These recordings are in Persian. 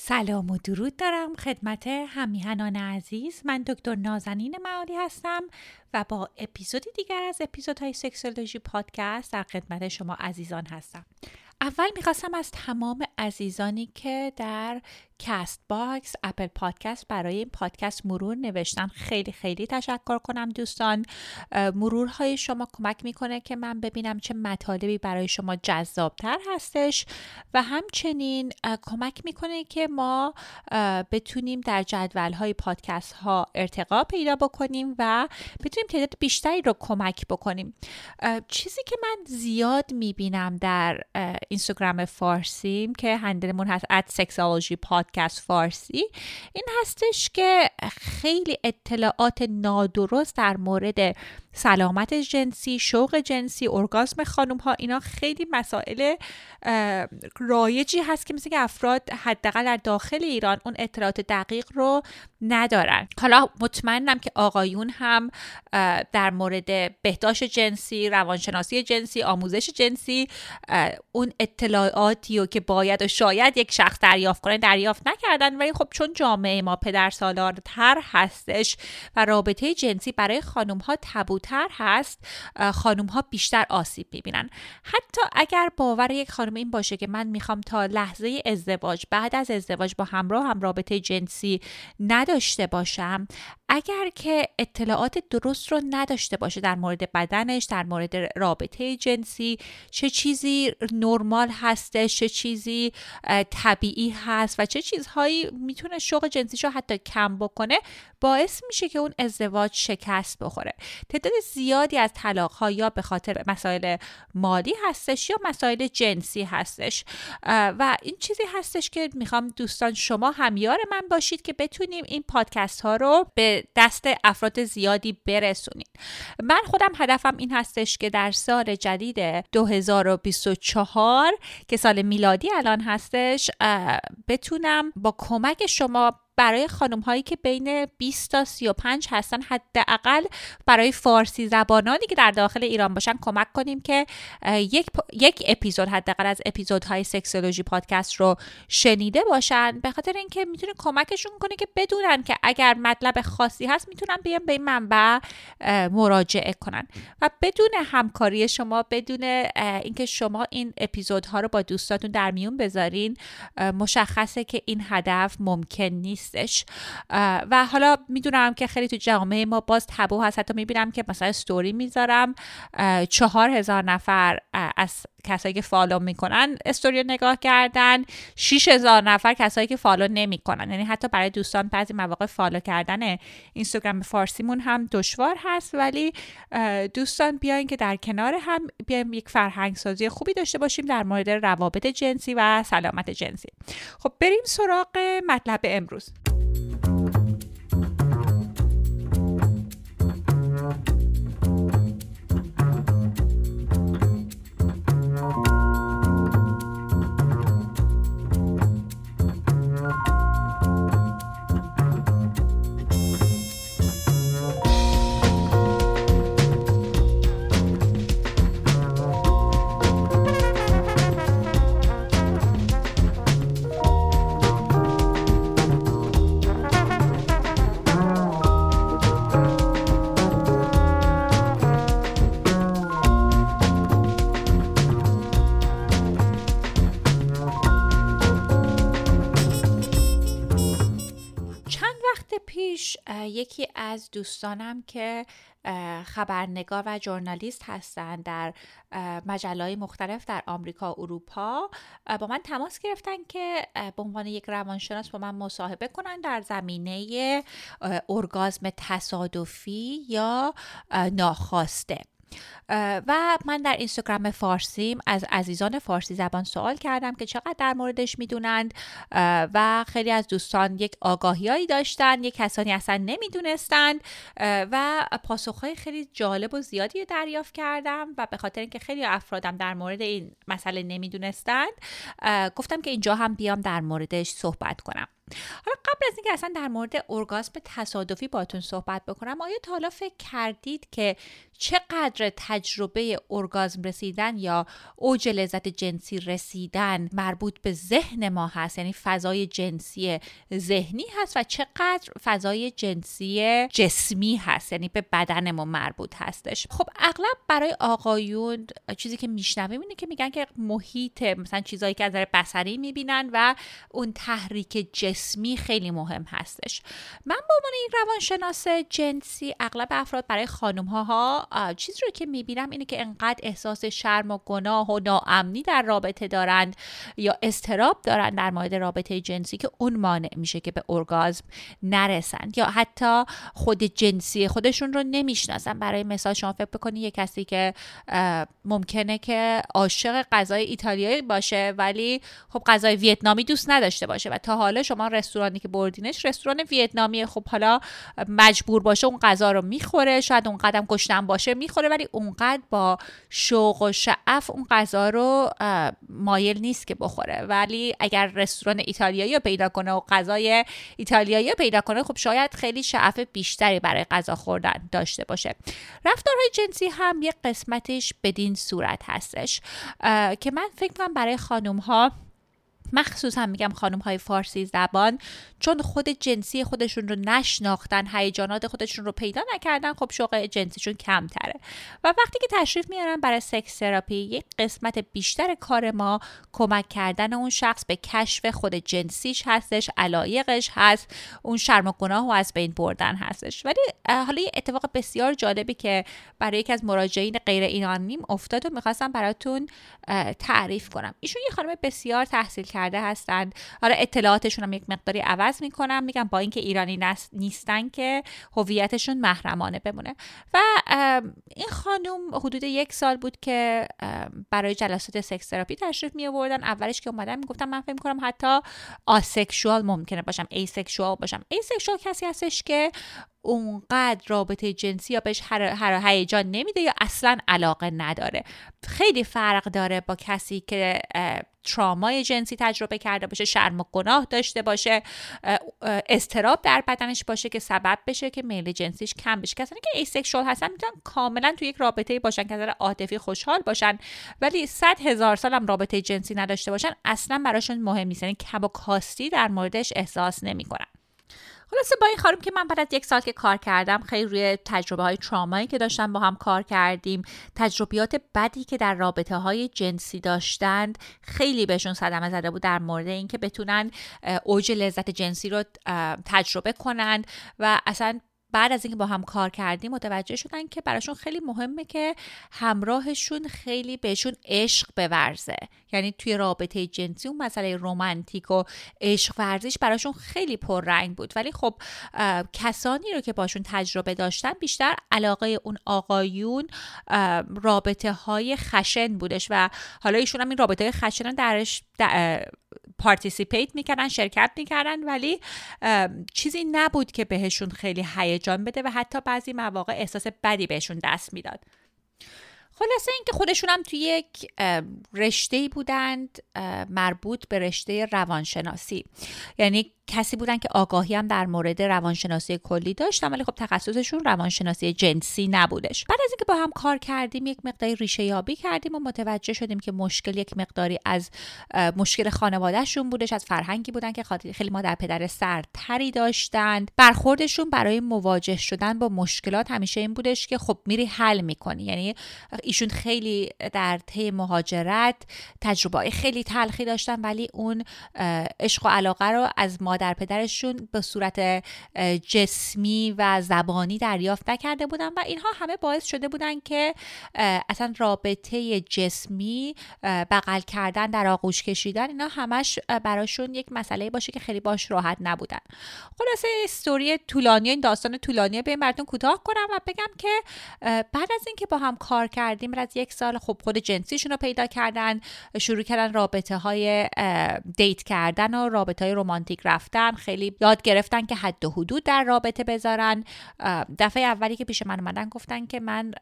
سلام و درود دارم خدمت همیهنان عزیز. من دکتر نازنین معالی هستم و با اپیزودی دیگر از اپیزودهای سکسولوژی پادکست در خدمت شما عزیزان هستم. اول می‌خواستم از تمام عزیزانی که در Castbox Apple Podcast برای این پادکست مرور نوشتن. خیلی خیلی تشکر کنم دوستان. مرورهای شما کمک می‌کنه که من ببینم چه مطالبی برای شما جذابتر هستش. و همچنین کمک می‌کنه که ما بتونیم در جدول های پادکست ها ارتقا پیدا بکنیم و بتونیم تعداد بیشتری رو کمک بکنیم. چیزی که من زیاد می‌بینم در اینستاگرام فارسیم که هندلمون هست at sexology پادکست فارسی این هستش که خیلی اطلاعات نادرست در مورد سلامت جنسی شوق جنسی ارگاسم خانم ها اینا خیلی مسائل رایجی هست که مثل که افراد حداقل در داخل ایران اون اطلاعات دقیق رو ندارن. حالا مطمئنم که آقایون هم در مورد بهداشت جنسی روانشناسی جنسی آموزش جنسی اون اطلاعاتی رو که باید و شاید یک شخص دریافت کنه دریافت نکردن. ولی خب چون جامعه ما پدر سالارتر هستش و رابطه جنسی برای خانم ها تبوتر هست خانم ها بیشتر آسیب می‌بینن. حتی اگر باور یک خانم این باشه که من می‌خوام تا لحظه ازدواج بعد از ازدواج با همراه هم رابطه جنسی نداشته باشم اگر که اطلاعات درست رو نداشته باشه در مورد بدنش در مورد رابطه جنسی چه چیزی نرمال هستش چه چیزی طبیعی هست و چه چیزهایی می‌تونه شوق جنسیش رو حتی کم بکنه باعث میشه که اون ازدواج شکست بخوره. تعداد زیادی از طلاق ها یا به خاطر مسائل مالی هستش یا مسائل جنسی هستش. و این چیزی هستش که می‌خوام دوستان شما همیار من باشید که بتونیم این پادکست ها رو به دست افراد زیادی برسونید. من خودم هدفم این هستش که در سال جدید 2024 که سال میلادی الان هستش بتونم با کمک شما برای خانم هایی که بین 20 تا 35 هستن حداقل برای فارسی زبانانی که در داخل ایران باشن کمک کنیم که یک یک اپیزود حداقل از اپیزودهای سکسولوژی پادکست رو شنیده باشن. به خاطر اینکه می‌تونه کمکشون کنه که بدونن که اگر مطلب خاصی هست می‌تونن بیان به این منبع مراجعه کنن. و بدون همکاری شما بدون اینکه شما این اپیزودها رو با دوستاتون در میون بذارین مشخصه که این هدف ممکن نیست. و حالا می‌دونم که خیلی تو جامعه ما باز تابو هست. حتی می‌بینم که مثلا استوری می‌ذارم چهار هزار نفر از کسایی که follow می‌کنن استوری نگاه کردن. 6000 نفر کسایی که follow نمی‌کنن. یعنی حتی برای دوستان بعضی مواقع follow کردن اینستاگرام فارسیمون هم دشوار هست. ولی دوستان بیاین که در کنار هم بیایم یک فرهنگ سازی خوبی داشته باشیم در مورد روابط جنسی و سلامت جنسی. خب بریم سراغ مطلب امروز. یکی از دوستانم که خبرنگار و ژورنالیست هستند در مجله مختلف در آمریکا و اروپا با من تماس گرفتن که به عنوان یک روانشناس با من مصاحبه کنن در زمینه ارگازم تصادفی یا ناخواسته. و من در اینستاگرام فارسیم از عزیزان فارسی زبان سوال کردم که چقدر در موردش می‌دونند و خیلی از دوستان یک آگاهیایی داشتن یک کسانی اصلا نمی‌دونستند و پاسخهای خیلی جالب و زیادی دریافت کردم و به خاطر اینکه خیلی افرادم در مورد این مسئله نمی‌دونستند گفتم که اینجا هم بیام در موردش صحبت کنم. حالا قبل از اینکه اصلا در مورد ارگاسم تصادفی باتون صحبت بکنم آیا تا حالا فکر کردید که چقدر تجربه ارگازم رسیدن یا اوج لذت جنسی رسیدن مربوط به ذهن ما هست؟ یعنی فضای جنسی ذهنی هست و چقدر فضای جنسی جسمی هست؟ یعنی به بدن ما مربوط هستش. خب اغلب برای آقایون چیزی که میشنویم اینه که میگن که محیط مثلا چیزایی که از نظر بصری می‌بینن و اون تحریک جسمی خیلی مهم هستش. من به عنوان یک روانشناس جنسی اغلب افراد برای خانم ها چیزی رو که می‌بینم اینه که انقدر احساس شرم و گناه و ناامنی در رابطه دارند یا استراب دارند در مورد رابطه جنسی که اون مانع میشه که به ارگازم نرسند. یا حتی خود جنسی خودشون رو نمی‌شناسن. برای مثال شما فکر بکنید یه کسی که ممکنه که عاشق غذای ایتالیایی باشه ولی خب غذای ویتنامی دوست نداشته باشه و تا حالا شما رستورانی که بردینش رستوران ویتنامی خب حالا مجبور باشه اون غذا رو می‌خوره شاید اون قدم گشتن باشه می‌خوره ولی اونقدر با شوق و شعف اون غذا رو مایل نیست که بخوره. ولی اگر رستوران ایتالیایی رو پیدا کنه و غذای ایتالیایی رو پیدا کنه خب شاید خیلی شعف بیشتری برای غذا خوردن داشته باشه. رفتارهای جنسی هم یک قسمتش بدین صورت هستش. که من فکر کنم برای خانم ها مخصوصا میگم خانم های فارسی زبان چون خود جنسی خودشون رو نشناختن هیجانات خودشون رو پیدا نکردن خب شوق جنسیشون کمتره. و وقتی که تشریف میارن برای سکس تراپی یک قسمت بیشتر کار ما کمک کردن اون شخص به کشف خود جنسیش هستش علایقش هست اون شرم و گناه و از بین بردن هستش. ولی حالا یه اتفاق بسیار جالبی که برای یکی از مراجعین غیر ایرانیم افتاد و می‌خواستم براتون تعریف کنم. ایشون یه خانم بسیار تحصیل کرده هستند. حالا اطلاعاتشون هم یک مقداری عوض می‌کنم. میگم با اینکه ایرانی نیستن که هویتشون محرمانه بمونه. و این خانم حدود یک سال بود که برای جلسات sex therapy تشریف می آوردن اولش که اومدن می‌گفتم من فکر کنم حتی asexual ممکنه باشم asexual باشم. asexual کسی هستش که اونقدر رابطه جنسی یا بهش هر هیجان نمیده یا اصلا علاقه نداره. خیلی فرق داره با کسی که ترامای جنسی تجربه کرده باشه شرم و گناه داشته باشه اضطراب در بدنش باشه که سبب بشه که میل جنسیش کم بشه. کسانی که asexual هستن می‌تونن کاملا تو یک رابطه باشن که نظر عاطفی خوشحال باشن ولی صد هزار سال هم رابطه جنسی نداشته باشن اصلا براشون مهم نیست. یعنی کم و کاستی در موردش احساس نمی‌کنن. خلاصه با این خانم که من بعد از یک سال که کار کردم خیلی روی تجربه های ترامایی که داشتن با هم کار کردیم تجربیات بدی که در رابطه های جنسی داشتند خیلی بهشون صدمه زده بود در مورد اینکه بتونن اوج لذت جنسی رو تجربه کنند و اصلا بعد از اینکه با هم کار کردیم متوجه شدن که براشون خیلی مهمه که همراهشون خیلی بهشون عشق بورزه. یعنی توی رابطه جنسی اون مسئله رومنتیک و عشق ورزیش براشون خیلی پررنگ بود. ولی خب کسانی رو که باشون تجربه داشتن بیشتر علاقه اون آقایون رابطه های خشن بودش و حالا ایشون هم این رابطه های خشن درش پارتیسیپیت می‌کردن شرکت می‌کردن ولی چیزی نبود که بهشون خیلی هیجان بده و حتی بعضی مواقع احساس بدی بهشون دست می‌داد. خلاصه اینکه خودشون هم توی یک رشته بودند مربوط به رشته روانشناسی. یعنی کسی بودن که آگاهی هم در مورد روانشناسی کلی داشتن ولی خب تخصصشون روانشناسی جنسی نبودش. بعد از اینکه با هم کار کردیم یک مقداری ریشه یابی کردیم و متوجه شدیم که مشکل یک مقداری از مشکل خانوادهشون بودش. از فرهنگی بودن که خیلی مادر پدر سرتری داشتند. برخوردشون برای مواجه شدن با مشکلات همیشه این بودش که خب میری حل می‌کنی. یعنی ایشون خیلی در طی مهاجرت تجربه خیلی تلخی داشتن ولی اون عشق و علاقه رو از مادر پدرشون به صورت جسمی و زبانی دریافت نکرده بودن و اینها همه باعث شده بودن که اصلا رابطه جسمی بغل کردن در آغوش کشیدن اینا همش براشون یک مسئله باشه که خیلی باش راحت نبودن. خلاصه استوری طولانی این داستان طولانی به براتون کوتاه کنم و بگم که بعد از اینکه با هم کار کردیم بعد از یک سال خب خود جنسیشون رو پیدا کردن شروع کردن رابطه های دیت کردن و رابطه های رومانتیک رفتن. خیلی یاد گرفتن که حد و حدود در رابطه بذارن. دفعه اولی که پیش من اومدن گفتن که من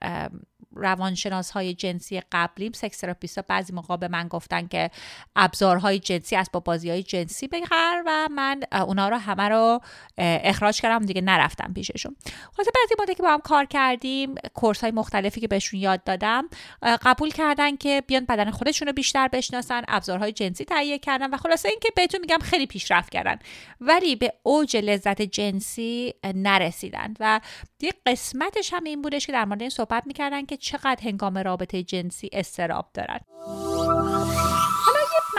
روانشناس های جنسی قبلیم. sex therapist ها بعضی موقع به من گفتن که ابزارهای جنسی با بازی های جنسی بخر و من اونا رو همه رو اخراج کردم دیگه نرفتم پیششون. خلاصه بعضی مدت که با هم کار کردیم course های مختلفی که بهشون یاد دادم قبول کردن که بیان بدن خودشون رو بیشتر بشناسن ابزارهای جنسی تهیه کردن و خلاصه اینکه بهتون میگم خیلی پیشرفت کردن. ولی به اوج لذت جنسی نرسیدن و یه قسمتش هم این بودش که در مورد این صحبت می‌کردن که چقدر هنگام رابطه جنسی استراب دارن.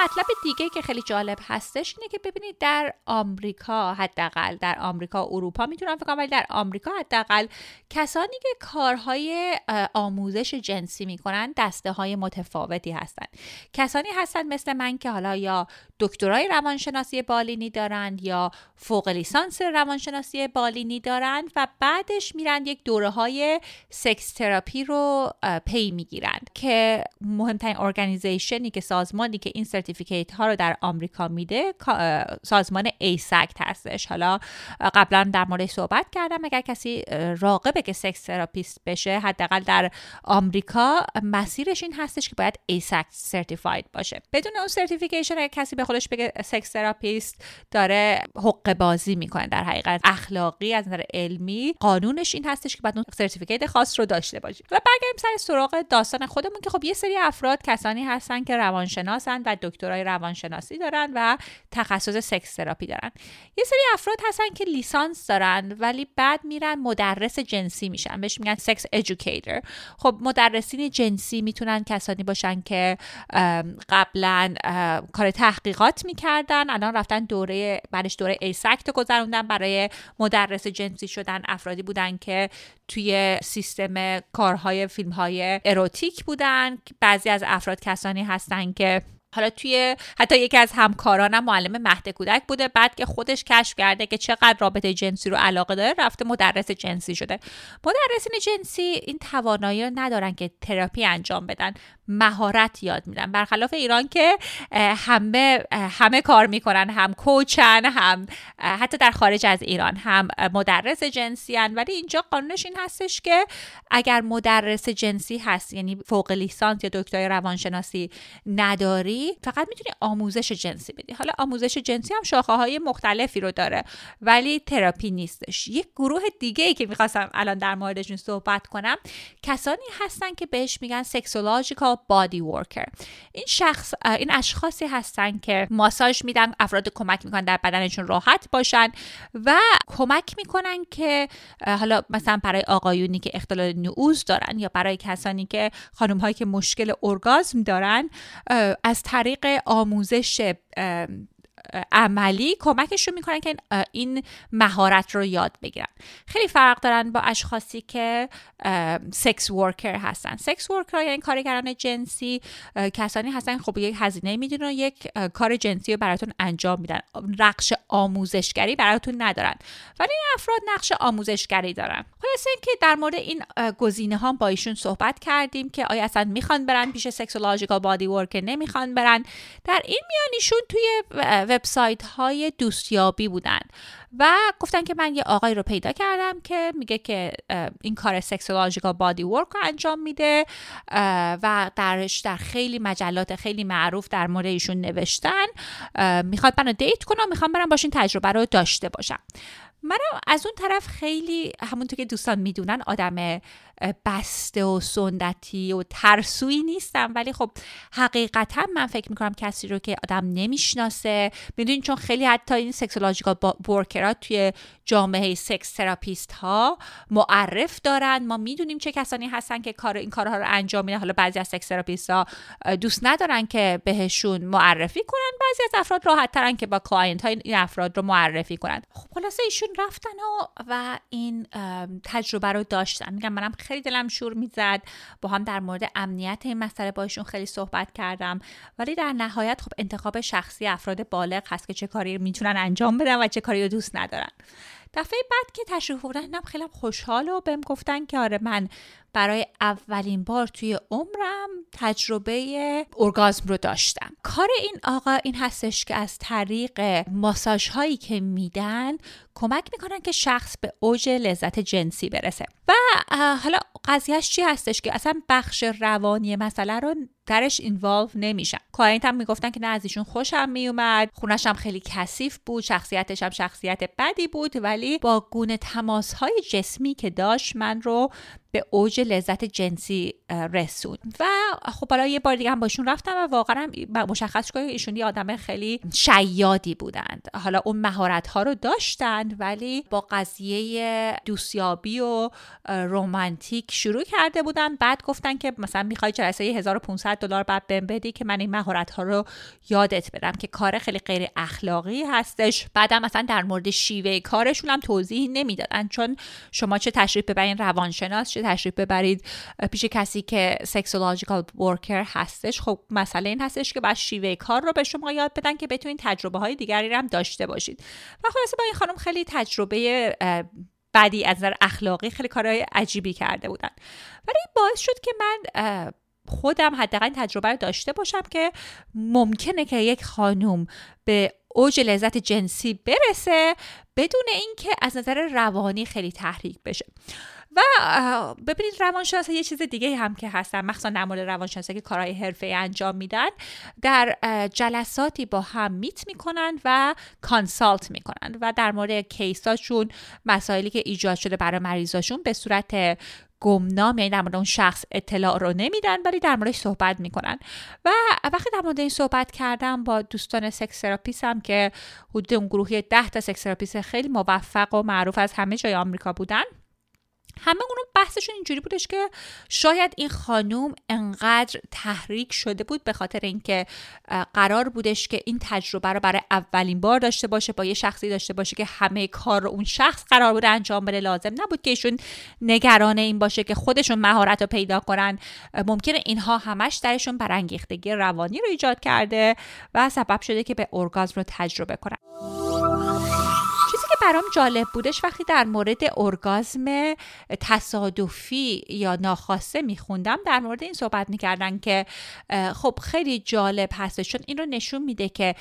مطلب دیگه که خیلی جالب هستش اینه که ببینید در آمریکا حداقل در آمریکا اروپا می‌تونم فکر ولی در آمریکا حداقل کسانی که کارهای آموزش جنسی می‌کنن دسته های متفاوتی هستند کسانی هستند مثل من که حالا یا دکترای روانشناسی بالینی دارند یا فوق لیسانس روانشناسی بالینی دارند و بعدش میرن یک دوره های sex therapy رو پی می‌گیرند که مهمترین organization ی که سازمانی که این certificate ها رو در آمریکا میده سازمان AASECT هستش حالا قبلا در مورد صحبت کردم. اگر کسی راغبه که sex therapist بشه حداقل در آمریکا مسیرش این هستش که باید AASECT certified باشه. بدون اون certification اگر کسی به خودش بگه sex therapist داره حقه بازی می‌کنه در حقیقت اخلاقی از نظر علمی قانونش این هستش که باید اون certificate خاص رو داشته باشه و برگردیم سر سراغ داستان خودمون که خب یه سری افراد کسانی هستن که روانشناسن و دکترای روانشناسی دارن و تخصص sex therapy دارن. یه سری افراد هستن که لیسانس دارن ولی بعد میرن مدرس جنسی میشن. بهش میگن sex educator خب مدرسین جنسی می‌تونن کسانی باشن که قبلا کار تحقیقات می‌کردن الان رفتن دوره بعدش دوره AASECT گذروندن. برای مدرس جنسی شدن افرادی بودن که توی سیستم کارهای فیلم های erotic بودن. بعضی از افراد کسانی هستن که حالا توی حتی یکی از همکارانم معلم مهد کودک بوده بعد که خودش کشف کرده که چقدر رابطه جنسی رو علاقه داره رفته مدرس جنسی شده مدرسین جنسی این توانایی رو ندارن که تراپی انجام بدن مهارت یاد میدن برخلاف ایران که همه همه کار می‌کنن هم کوچن هم حتی در خارج از ایران هم مدرس جنسی هن. ولی اینجا قانونش این هستش که اگر مدرس جنسی هست یعنی فوق لیسانس یا دکترای روانشناسی نداری فقط می‌تونی آموزش جنسی بدی. حالا آموزش جنسی هم شاخه های مختلفی رو داره ولی تراپی نیستش. یک گروه دیگه ای که می‌خواستم الان در موردشون صحبت کنم کسانی هستن که بهش میگن سکسولوژیکال بادی ورکر این شخص این اشخاصی هستن که ماساژ میدن افراد کمک می‌کنن در بدنشون راحت باشن و کمک می‌کنن که حالا مثلا برای آقایونی که اختلال نعوز دارن یا برای کسانی که خانم هایی که مشکل ارگازم دارن از طریق آموزش عملی کمکشون می‌کنن که این مهارت رو یاد بگیرن. خیلی فرق دارن با اشخاصی که sex worker هستن. sex worker یعنی کارگران جنسی کسانی هستن خب یک هزینه می‌گیرن و یک کار جنسی رو براتون انجام میدن. نقش آموزشگری براتون ندارن. ولی این افراد نقش آموزشگری دارن. خلاصه اینکه در مورد این گزینه ها با ایشون صحبت کردیم که آیا اصلا می‌خوان برن پیش sexological bodyworker نمی‌خوان برن. در این میانیشون توی وبسایت های دوستیابی بودن و گفتن که من یه آقای رو پیدا کردم که میگه که این کار سکسولوژیکال بادی ورک رو انجام میده و درش در خیلی مجلات خیلی معروف در مورد ایشون نوشتن می‌خواد منو دیت کنم می‌خوام برم باشین تجربه رو داشته باشم. منم از اون طرف خیلی همونطور که دوستان می‌دونن آدم بسته و سنتی و ترسویی نیستم. ولی خب حقیقتا من فکر می‌کنم کسی رو که آدم نمی‌شناسه می‌دونین چون خیلی حتی این sexological worker ها توی جامعه sex therapist ها معرف دارن. ما می‌دونیم چه کسانی هستن که کار این کارها رو انجام میدن. حالا بعضی از sex therapist ها دوست ندارن که بهشون معرفی کنن. بعضی از افراد راحت ترن که با client های این افراد رو معرفی کنن. خب خلاصه ایشون رفتن و, و این تجربه رو داشتن. میگم منم خیلی دلم شور می‌زد. با هم در مورد امنیت این مسئله با ایشون خیلی صحبت کردم. ولی در نهایت خب انتخاب شخصی افراد بالغ هست که چه کاری می‌تونن انجام بدن و چه کاری رو دوست ندارن. دفعه بعد که تشریف بودن خیلی خوشحال و بهم گفتن که آره من برای اولین بار توی عمرم تجربه ارگازم رو داشتم. کار این آقا این هستش که از طریق ماساژ هایی که میدن کمک می‌کنن که شخص به اوج لذت جنسی برسه. و حالا قضیهش چی هستش که اصلا بخش روانی مسئله رو درش involve نمیشن. client هم می‌گفتن که نه از ایشون خوشم میومد خونش هم خیلی کثیف بود شخصیتش هم شخصیت بدی بود ولی با گونه تماس های جسمی که داشت من رو به اوج لذت جنسی رسون. و خب حالا یه بار دیگه هم باشون رفتم و واقعا مشخص که ایشون یه آدم خیلی شیادی بودند. حالا اون مهارت ها رو داشتند ولی با قضیه دوستیابی و رومانتیک شروع کرده بودن. بعد گفتن که مثلا می‌خوای جلسه 1500 دلار بعد بهم بدی که من این مهارت ها رو یادت بدم که کار خیلی غیر اخلاقی هستش. بعدم مثلا در مورد شیوه کارشون هم توضیح نمی‌دادن چون شما چه تشریف ببرین روانشناس چه تشریف ببرید. پیش کسی که سکسولوژیکال ورکر هستش. خب مسئله این هستش که بعد شیوه کار رو به شما یاد بدن که بتونید تجربه های دیگری هم داشته باشید. و خلاصه با این خانم خیلی تجربه بدی از نظر اخلاقی خیلی کارهای عجیبی کرده بودن. ولی باعث شد که من خودم حداقل تجربه رو داشته باشم که ممکنه که یک خانوم به اوج لذت جنسی برسه بدون اینکه از نظر روانی خیلی تحریک بشه. و ببینید روانشناس یه چیز دیگه هم که هستن مخصوصا در مورد روانشناسی که کارهای حرفه انجام میدن در جلساتی با هم meet می‌کنن و consult می‌کنن و در مورد case اشون مسائلی که ایجاد شده برای مریضاشون به صورت گمنام یعنی در مورد اون شخص اطلاع رو نمیدن ولی در موردش صحبت می‌کنن. و وقتی در مورد این صحبت کردم با دوستان sex therapist هم که حدود اون گروهی ده تا sex therapist خیلی موفق و معروف از همه جای آمریکا بودن همه اونو بحثشون اینجوری بودش که شاید این خانوم انقدر تحریک شده بود به خاطر اینکه قرار بودش که این تجربه رو برای اولین بار داشته باشه با یه شخصی داشته باشه که همه کار رو اون شخص قرار بود انجام بده لازم نبود که ایشون نگران این باشه که خودشون مهارت رو پیدا کنن. ممکنه اینها همش درشون برانگیختگی روانی رو ایجاد کرده و سبب شده که به ارگازم رو تجربه کنن. برام جالب بودش وقتی در مورد ارگازم تصادفی یا ناخواسته میخوندم در مورد این صحبت می‌کردن که خب خیلی جالب هستش چون این رو نشون میده که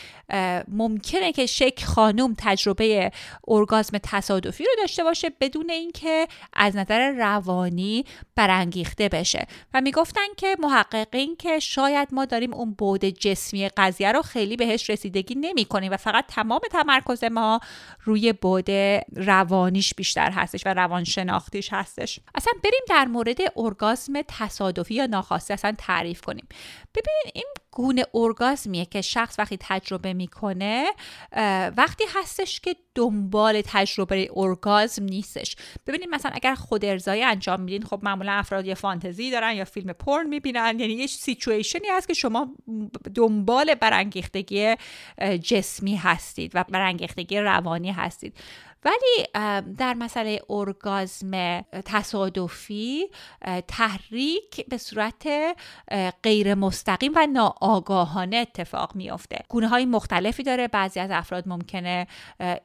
ممکنه که شک خانوم تجربه ارگازم تصادفی رو داشته باشه بدون اینکه از نظر روانی برانگیخته بشه. و می‌گفتن که محققین که شاید ما داریم اون بود جسمی قضیه رو خیلی بهش رسیدگی نمی کنیم و فقط تمام تمرکز ما روی بود روانیش بیشتر هستش و روانشناختیش هستش. اصلا بریم در مورد ارگازم تصادفی یا ناخواسته اصلا تعریف کنیم. ببینید این گونه ارگازمیه که شخص وقتی تجربه می‌کنه وقتی هستش که دنبال تجربه ارگازم نیستش. ببینید مثلا اگر خود ارزایی انجام میدین خب معمولا افراد یه فانتزی دارن یا فیلم پرن می‌بینن. یعنی یه سیچویشنی هست که شما دنبال برانگیختگی جسمی هستید و برانگیختگی روانی هستید. ولی در مسئله ارگازم تصادفی تحریک به صورت غیر مستقیم و ناآگاهانه اتفاق میافته. گونه های مختلفی داره. بعضی از افراد ممکنه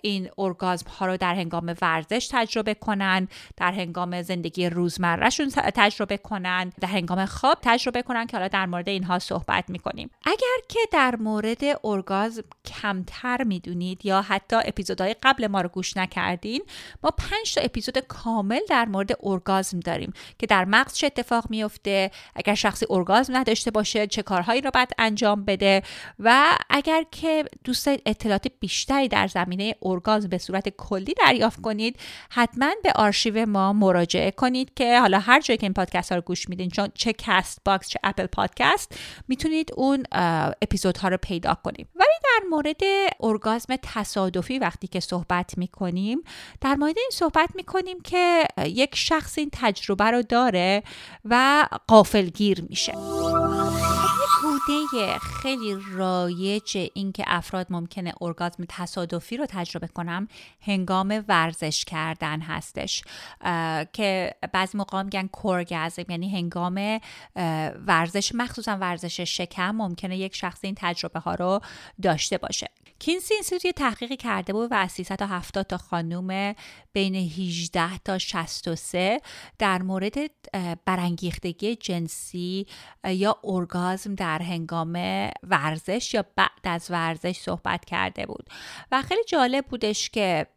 این ارگازم ها رو در هنگام ورزش تجربه کنن در هنگام زندگی روزمرهشون تجربه کنن در هنگام خواب تجربه کنن که حالا در مورد اینها صحبت می‌کنیم. اگر که در مورد ارگازم کمتر می‌دونید یا حتی اپیزودهای قبل ما رو گوش نکردین ما پنج تا اپیزود کامل در مورد ارگازم داریم که در مغز چه اتفاق میفته اگر شخصی ارگازم نداشته باشه چه کارهایی رو باید انجام بده و اگر که دوست اطلاعات بیشتری در زمینه ارگازم به صورت کلی دریافت کنید حتما به آرشیو ما مراجعه کنید که حالا هر جایی که این پادکست ها رو گوش میدین چه کست باکس چه Apple Podcast می‌تونید اون اپیزودها رو پیدا کنید. ولی در مورد ارگازم تصادفی وقتی که صحبت می‌کنیم. در مورد این صحبت می‌کنیم که یک شخص این تجربه رو داره و قافلگیر میشه. بوده خیلی رایج اینکه افراد ممکنه ارگازم تصادفی رو تجربه کنم هنگام ورزش کردن هستش. که بعضی موقع میگن کورگازم یعنی هنگام ورزش مخصوصا ورزش شکم ممکنه یک شخص این تجربه ها رو داشته باشه. کینسی اینستیتوت یه تحقیقی کرده بود و از 370 تا خانوم بین 18 تا 63 در مورد برانگیختگی جنسی یا ارگازم در هنگام ورزش یا بعد از ورزش صحبت کرده بود. و خیلی جالب بودش که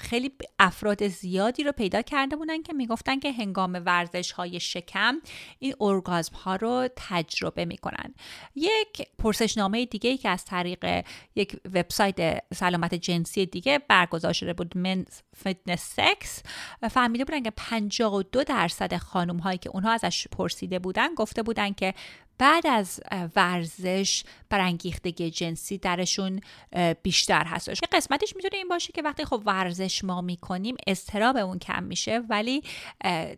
خیلی افراد زیادی رو پیدا کرده بودن که می‌گفتن که هنگام ورزش های شکم این ارگازم ها رو تجربه می‌کنن. یک پرسشنامه دیگه ای که از طریق یک وبسایت سلامت جنسی دیگه برگزار شده بود من فتنس سکس فهمیده بودن که 52 درصد خانم هایی که اونها ازش پرسیده بودن گفته بودن که بعد از ورزش برانگیختگی جنسی درشون بیشتر هستش. یه قسمتش می‌تونه این باشه که وقتی خب ورزش ما می‌کنیم استراب اون کم میشه ولی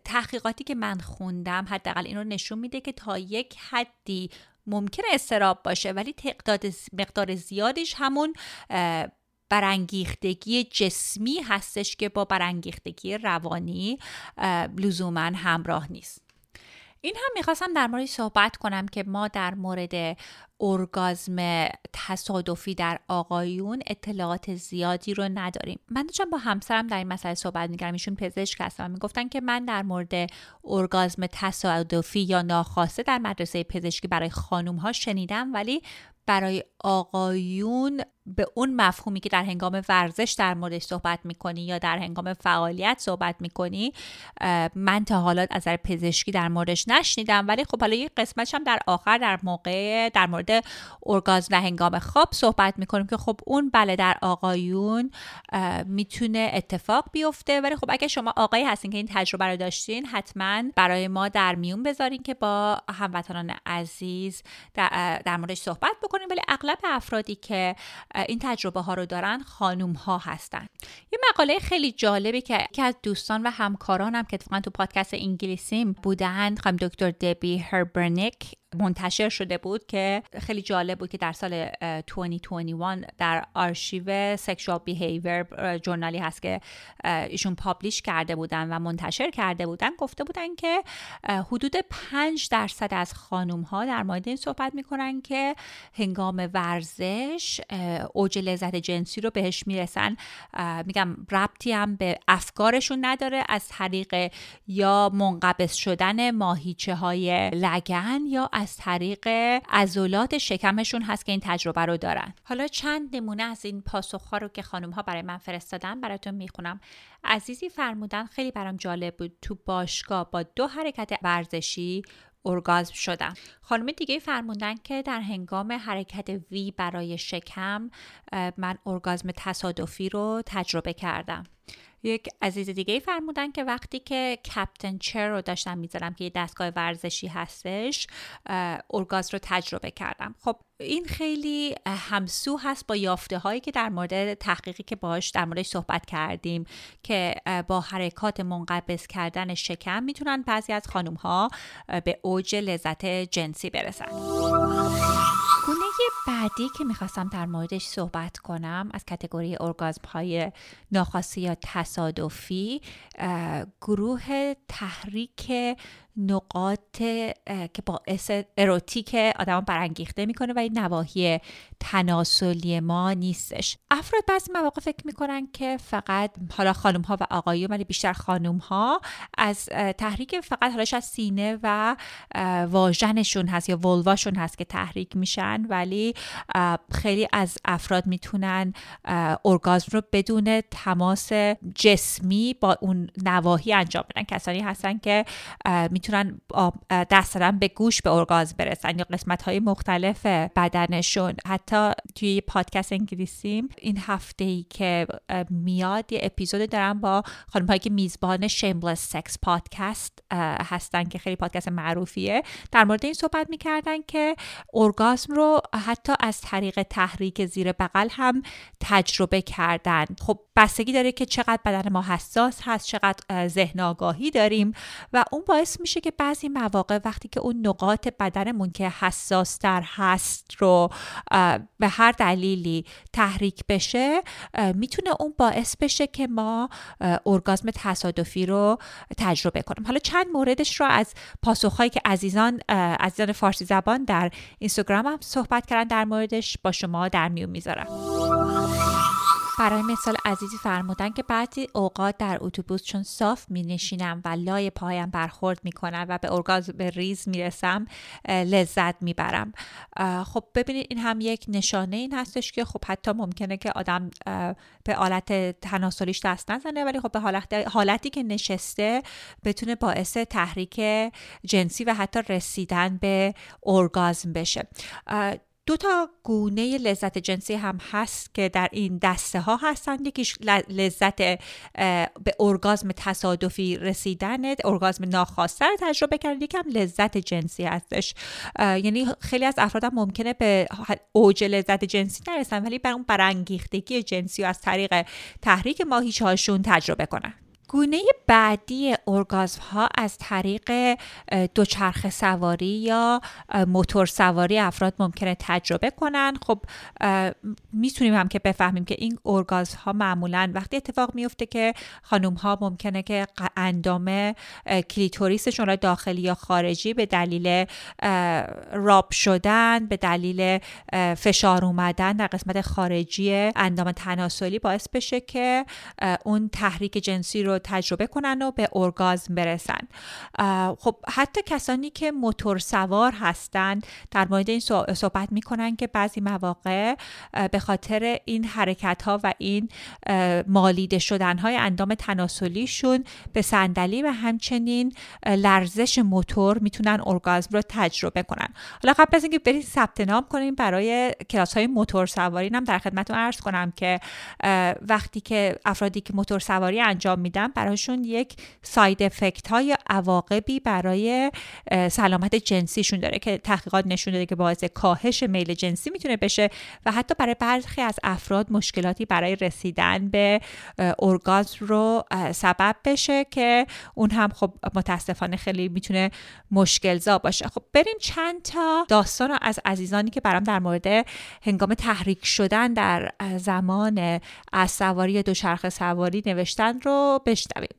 تحقیقاتی که من خوندم حداقل این رو نشون میده که تا یک حدی ممکن استراب باشه ولی تعداد مقدار زیادیش همون برانگیختگی جسمی هستش که با برانگیختگی روانی لزوما همراه نیست. این هم می‌خواستم در مورد صحبت کنم که ما در مورد ارگازم تصادفی در آقایون اطلاعات زیادی رو نداریم. من داشتم با همسرم در این مسئله صحبت می‌کردم. ایشون پزشک هستم می‌گفتن که من در مورد ارگازم تصادفی یا ناخواسته در مدرسه پزشکی برای خانوم ها شنیدم ولی برای آقایون به اون مفهومی که در هنگام ورزش در موردش صحبت می‌کنی یا در هنگام فعالیت صحبت می‌کنی من تا حالا از نظر پزشکی در موردش نشنیدم. ولی خب حالا یه قسمتش هم در آخر در موقع در مورد ارگازم و هنگام خواب صحبت می‌کنیم که خب اون بله در آقایون می‌تونه اتفاق بیفته. ولی خب اگه شما آقایی هستین که این تجربه رو داشتین حتما برای ما در میون بذارین که با هموطنان عزیز در, در موردش صحبت بکنیم. ولی اغلب افرادی که این تجربه ها رو دارن خانوم ها هستن. یه مقاله خیلی جالبی که که از دوستان و همکارانم که اتفاقا تو پادکست انگلیسیم بودن خانم دکتر دبی هربرنیک منتشر شده بود که خیلی جالب بود که در سال 2021 در آرشیو سکشوال بیهیور جورنالی هست که ایشون پابلیش کرده بودن و منتشر کرده بودن گفته بودن که حدود 5 درصد از خانوم ها در مورد این صحبت می‌کنن که هنگام ورزش اوج لذت جنسی رو بهش می‌رسن. میگم ربطی هم به افکارشون نداره. از طریق یا منقبض شدن ماهیچه های لگن یا طریق عضلات شکمشون هست که این تجربه رو دارن. حالا چند نمونه از این پاسخ رو که خانم ها برای من فرستادن براتون می‌خونم. عزیزی فرمودن خیلی برام جالب بود. تو باشگاه با دو حرکت ورزشی ارگازم شدم. خانم دیگه فرموندن که در هنگام حرکت وی برای شکم من ارگازم تصادفی رو تجربه کردم. یک عزیز دیگه فرمودن که وقتی که کپتن چر رو داشتم می‌ذارم که یه دستگاه ورزشی هستش ارگاز رو تجربه کردم. خب این خیلی همسو هست با یافته هایی که در مورد تحقیقی که باش در موردش صحبت کردیم که با حرکات منقبض کردن شکم می‌تونن بعضی از خانم ها به اوج لذت جنسی برسن. بعدی که می‌خواستم در موردش صحبت کنم از کتگوری ارگازم های ناخواسته یا تصادفی گروه تحریک نقاط که باعث اروتیک آدم برانگیخته می‌کنه و این نواحی تناسلی ما نیستش. افراد بعضی مواقع فکر می‌کنن که فقط حالا خانم ها و آقایون ولی بیشتر خانم ها از تحریک فقط حالش از سینه و واژنشون هست یا ولواشون هست که تحریک میشن ولی خیلی از افراد می‌تونن ارگازم رو بدون تماس جسمی با اون نواحی انجام بدن. کسانی هستن که می‌تونن دست دادن به گوش به ارگازم برسن. یا قسمت های مختلف بدنشون. حتی توی پادکست انگلیسیم این هفته ای که میاد یه اپیزود دارم با خانم هایی که میزبان شیملس سکس پادکست هستن که خیلی پادکست معروفیه. در مورد این صحبت می‌کردن که ارگازم رو حتی از طریق تحریک زیر بغل هم تجربه کردن. خب بستگی داره که چقدر بدن ما حساس هست چقدر ذهن آگاهی داریم و اون باعث میشه که بعضی مواقع وقتی که اون نقاط بدنمون که حساس تر هست رو به هر دلیلی تحریک بشه می‌تونه اون باعث بشه که ما ارگازم تصادفی رو تجربه کنیم حالا چند موردش رو از پاسخهایی که عزیزان عزیزان فارسی زبان در اینستاگرام هم صحبت کردن در موردش با شما در میون می‌ذارم. برای مثال عزیزی فرمودن که بعضی اوقات در اتوبوس چون صاف می نشینم و لای پایم برخورد می کنم و به ارگاز به ریز می رسم لذت می برم خب ببینید این هم یک نشانه این هستش که خب حتی ممکنه که آدم به حالت تناسلیش دست نزنه ولی خب به حالت حالتی که نشسته بتونه باعث تحریک جنسی و حتی رسیدن به ارگازم بشه. دو تا گونه لذت جنسی هم هست که در این دسته ها هستند یکیش لذت به ارگازم تصادفی رسیدن ارگازم ناخواسته رو تجربه کردن. یکم لذت جنسی هستش. یعنی خیلی از افراد ممکنه به اوج لذت جنسی نرسن ولی بر اون برانگیختگی جنسی و از طریق تحریک ماهیچه هاشون تجربه کنن. گونه بعدی ارگازم ها از طریق دوچرخه سواری یا موتور سواری افراد ممکنه تجربه کنن. خب می‌تونیم هم که بفهمیم که این ارگازم ها معمولا وقتی اتفاق میفته که خانم ها ممکنه که اندام کلیتوریسشون داخلی یا خارجی به دلیل راب شدن به دلیل فشار اومدن در قسمت خارجی اندام تناسلی باعث بشه که اون تحریک جنسی رو تجربه کنن و به ارگازم برسن. خب حتی کسانی که موتور سوار هستند در مورد این صحبت می‌کنن که بعضی مواقع به خاطر این حرکت ها و این مالیده شدن های اندام تناسلیشون به صندلی و همچنین لرزش موتور می‌تونن ارگازم رو تجربه کنن. حالا قبل از اینکه برید ثبت نام کنیم برای کلاس های موتور سواری هم در خدمتتون عرض کنم که وقتی که افرادی که موتور سواری انجام میدن براشون یک ساید افکت های عواقبی برای سلامت جنسیشون داره که تحقیقات نشون داده که باعث کاهش میل جنسی می‌تونه بشه و حتی برای برخی از افراد مشکلاتی برای رسیدن به ارگازم رو سبب بشه که اون هم خب متاسفانه خیلی می‌تونه مشکل زا باشه. خب بریم چند تا داستان از عزیزانی که برام در مورد هنگام تحریک شدن در زمان از سواری دوچرخه سواری نوشتن رو بشنویم.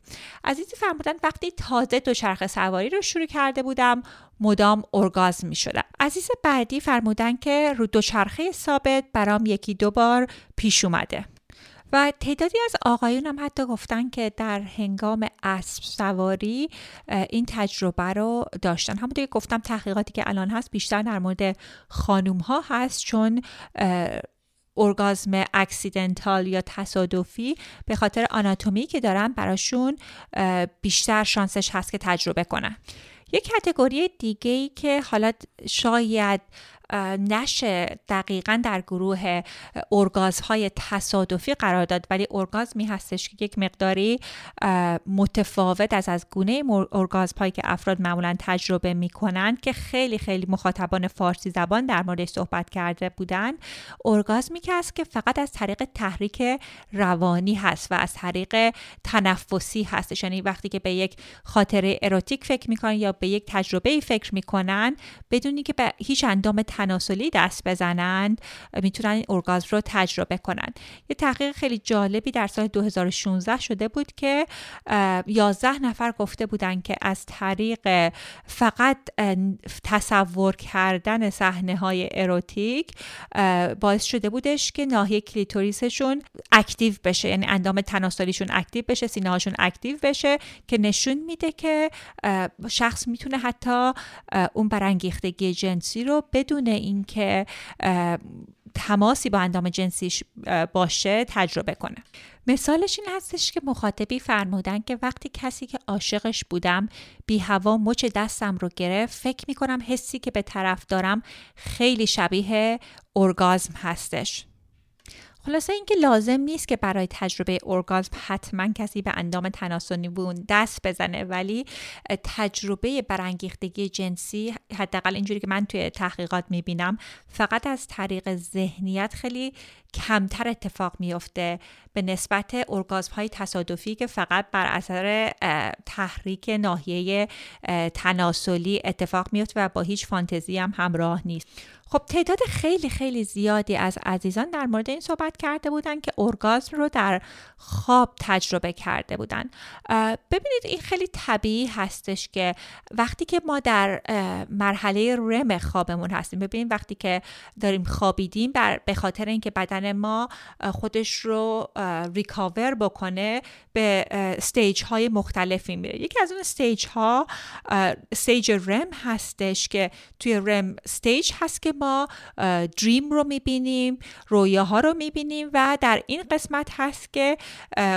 عزیزی فرمودن وقتی تازه دوچرخه سواری رو شروع کرده بودم مدام ارگازم می شدم عزیز بعدی فرمودن که رو دوچرخه ثابت برام یکی دو بار پیش اومده. و تعدادی از آقایون هم حتی گفتن که در هنگام اسب سواری این تجربه رو داشتن. همونطور که گفتم تحقیقاتی که الان هست بیشتر در مورد خانوم ها هست چون ارگازم اکسیدنتال یا تصادفی به خاطر آناتومی که دارن براشون بیشتر شانسش هست که تجربه کنن. یک کتگوری دیگه ای که حالا شاید نشه دقیقا در گروه ارگازهای تصادفی قرار داد. ولی ارگازمی هستش که یک مقداری متفاوت از از گونه ارگازم هایی که افراد معمولا تجربه می‌کنن که خیلی خیلی مخاطبان فارسی زبان در موردش صحبت کرده بودن. ارگازمی که است که فقط از طریق تحریک روانی هست و از طریق تنفسی هستش. یعنی وقتی که به یک خاطره اروتیک فکر می‌کنن یا به یک تجربه فکر می‌کنن بدونی که به هیچ اندام تناسلی دست بزنند می‌تونن این ارگازم رو تجربه کنن. یه تحقیق خیلی جالبی در سال 2016 شده بود که 11 نفر گفته بودن که از طریق فقط تصور کردن صحنه های erotic باعث شده بودش که ناحیه clitoris شون active بشه. یعنی اندام تناسلیشون active بشه سینه هاشون active بشه که نشون میده که شخص می‌تونه حتی اون برانگیختگی جنسی رو بدون اینکه تماسی با اندام جنسیش باشه تجربه کنه. مثالش این هستش که مخاطبی فرمودن که وقتی کسی که عاشقش بودم بی هوا مچ دستم رو گرفت فکر می‌کنم حسی که به طرف دارم خیلی شبیه ارگازم هستش. خلاصه اینکه لازم نیست که برای تجربه ارگازم حتما کسی به اندام تناسلی بون دست بزنه ولی تجربه برانگیختگی جنسی حداقل اینجوری که من توی تحقیقات می‌بینم فقط از طریق ذهنیت خیلی کمتر اتفاق میفته به نسبت ارگازم های تصادفی که فقط بر اثر تحریک ناحیه تناسلی اتفاق میفته و با هیچ فانتزی هم همراه نیست. خب تعداد خیلی خیلی زیادی از عزیزان در مورد این صحبت کرده بودن که ارگازم رو در خواب تجربه کرده بودن. ببینید این خیلی طبیعی هستش که وقتی که ما در مرحله REM خوابمون هستیم ببینید وقتی که داریم خوابیدیم بر به خاطر اینکه بدن ما خودش رو recover بکنه به stage های مختلفی میره. یکی از اون stage ها stage REM هستش که توی REM stage هست که ما dream رو می‌بینیم رویاها رو می‌بینیم و در این قسمت هست که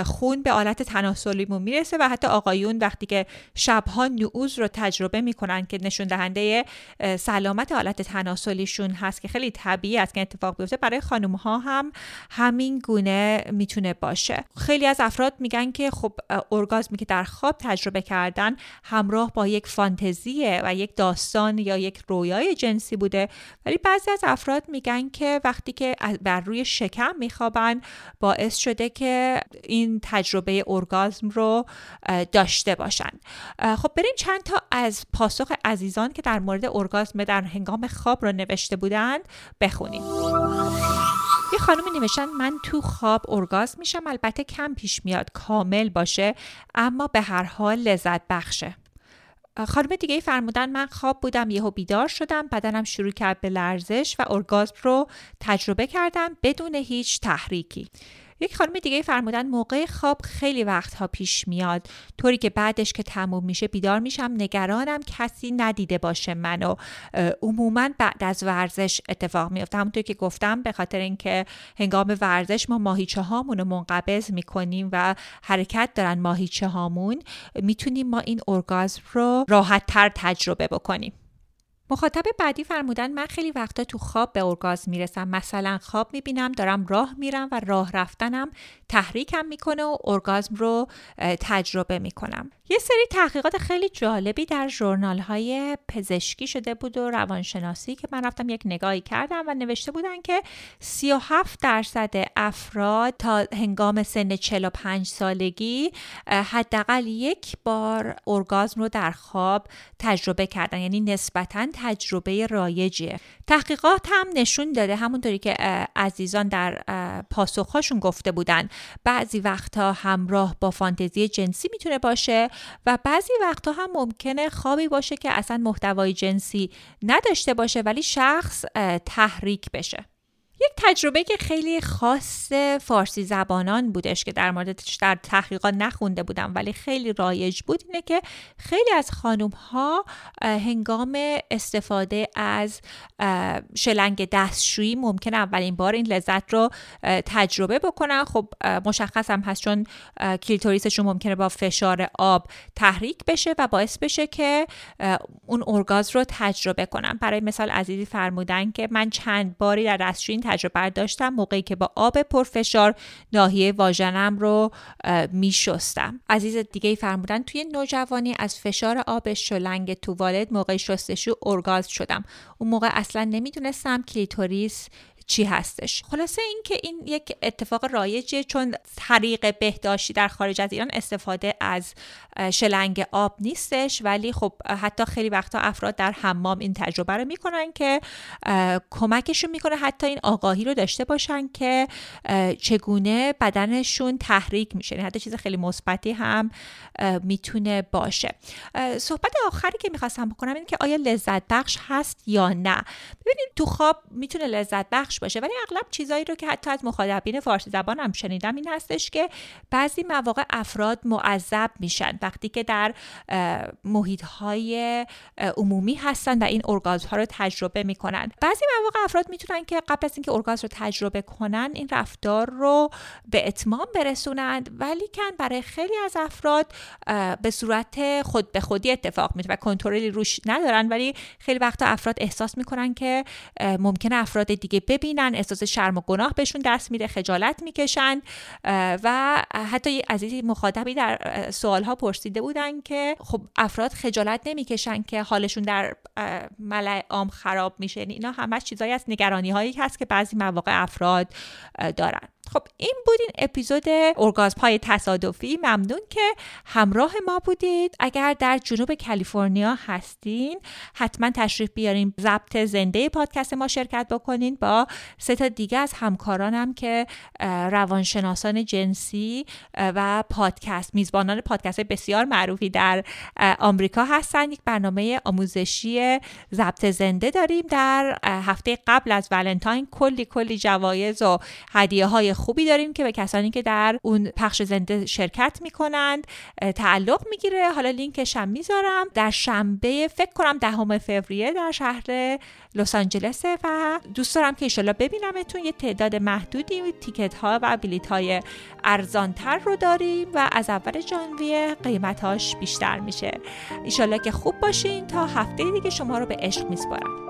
خون به آلت تناسلیمون می‌رسه و حتی آقایون وقتی که شبها نعوز رو تجربه می‌کنن که نشون دهنده سلامت آلت تناسلیشون هست که خیلی طبیعی است که اتفاق بیفته برای خانم ها هم همین گونه می‌تونه باشه. خیلی از افراد میگن که خب ارگازمی که در خواب تجربه کردن همراه با یک فانتزیه و یک داستان یا یک رویای جنسی بوده ولی بعضی از افراد میگن که وقتی که بر روی شکم میخوابن باعث شده که این تجربه ارگازم رو داشته باشن. خب بریم چند تا از پاسخ عزیزان که در مورد ارگازم در هنگام خواب رو نوشته بودند بخونیم. یه خانم نوشتن من تو خواب ارگازم میشم البته کم پیش میاد کامل باشه اما به هر حال لذت بخشه. خانم دیگه فرمودن من خواب بودم یهو بیدار شدم بدنم شروع کرد به لرزش و ارگازم رو تجربه کردم بدون هیچ تحریکی. یک خانم دیگه فرمودن موقع خواب خیلی وقتها پیش میاد. طوری که بعدش که تموم میشه بیدار میشم نگرانم کسی ندیده باشه منو. عموما بعد از ورزش اتفاق میفته همونطور که گفتم به خاطر اینکه هنگام ورزش ما ماهیچه هامون رو منقبض می‌کنیم و حرکت دارن ماهیچه هامون می‌تونیم ما این ارگازم رو راحت تر تجربه بکنیم. مخاطب بعدی فرمودن من خیلی وقتا تو خواب به ارگازم می‌رسم. مثلا خواب می‌بینم دارم راه میرم و راه رفتنم تحریکم می‌کنه و ارگازم رو تجربه می‌کنم. یه سری تحقیقات خیلی جالبی در ژورنال های پزشکی شده بود و روانشناسی که من رفتم یک نگاهی کردم و نوشته بودن که 37 درصد افراد تا هنگام سن 45 سالگی حداقل یک بار ارگازم رو در خواب تجربه کردن. یعنی نسبتا تجربه رایجیه. تحقیقات هم نشون داده همونطوری که عزیزان در پاسخهاشون گفته بودن. بعضی وقتها همراه با فانتزی جنسی می‌تونه باشه و بعضی وقتها هم ممکنه خوابی باشه که اصلا محتوای جنسی نداشته باشه ولی شخص تحریک بشه. یک تجربه که خیلی خاص فارسی زبانان بودش که در موردش در تحقیقات نخونده بودم ولی خیلی رایج بود اینه که خیلی از خانوم ها هنگام استفاده از شلنگ دستشویی ممکن اولین بار این لذت رو تجربه بکنن. خب مشخص هم هست چون کلیتوریسشون ممکنه با فشار آب تحریک بشه و باعث بشه که اون ارگاز رو تجربه کنن. برای مثال عزیزی فرمودن که من چند باری در دستشویی تجربه داشتم موقعی که با آب پرفشار ناحیه واژنم رو میشستم. عزیز دیگه فرمودن توی نوجوانی از فشار آب شلنگ توالت موقع شستشو ارگاز شدم. اون موقع اصلا نمی‌دونستم کلیتوریس چی هستش. خلاصه این که این یک اتفاق رایجه چون طریق بهداشتی در خارج از ایران استفاده از شلنگ آب نیستش ولی خب حتی خیلی وقتا افراد در حمام این تجربه رو می‌کنن که کمکشون می‌کنه حتی این آگاهی رو داشته باشن که چگونه بدنشون تحریک میشه. یعنی حتی چیز خیلی مثبتی هم می‌تونه باشه. صحبت آخری که می‌خواستم بکنم این که آیا لذت بخش هست یا نه. ببینید تو خواب می‌تونه لذت بخش باشه. ولی اغلب چیزایی رو که حتی از مخاطبین فارسی زبان هم شنیدم این هستش که بعضی مواقع افراد معذب میشن. وقتی که در محیط های عمومی هستن و این ارگازم ها رو تجربه می‌کنن. بعضی مواقع افراد می‌تونن که قبل از اینکه ارگازم رو تجربه کنن این رفتار رو به اتمام برسونند ولی کن برای خیلی از افراد به صورت خود به خودی اتفاق میفته و کنترلی روش ندارن. ولی خیلی وقتا افراد احساس می‌کنن که ممکنه افراد دیگه ببینن احساس شرم و گناه بهشون دست میده خجالت می‌کشن. و حتی از این مخاطبی در سوالها پرسیده بودن که خب افراد خجالت نمی‌کشن که حالشون در ملع عام خراب میشه. یعنی اینا همش چیزایی از نگرانی هایی هست که بعضی مواقع افراد دارن. خب این بود این اپیزود ارگازم های تصادفی. ممنون که همراه ما بودید. اگر در جنوب کالیفرنیا هستین حتما تشریف بیارین. ضبط زنده پادکست ما شرکت بکنین. با سه تا دیگه از همکارانم که روانشناسان جنسی و پادکست میزبانان پادکست بسیار معروفی در آمریکا هستن. یک برنامه آموزشی ضبط زنده داریم در هفته قبل از ولنتاین. کلی کلی جوایز و هدیه های خوبی داریم که به کسانی که در اون پخش زنده شرکت می‌کنند تعلق می‌گیره. حالا لینکش هم می‌ذارم. در شنبه فکر کنم دهم فوریه در شهر لس آنجلس. و دوست دارم که ایشالا ببینمتون. یه تعداد محدودی تیکت ها و بلیت های ارزانتر رو داریم و از اول ژانویه قیمتاش بیشتر میشه. ایشالا که خوب باشین. تا هفته دیگه شما رو به عشق میسپارم.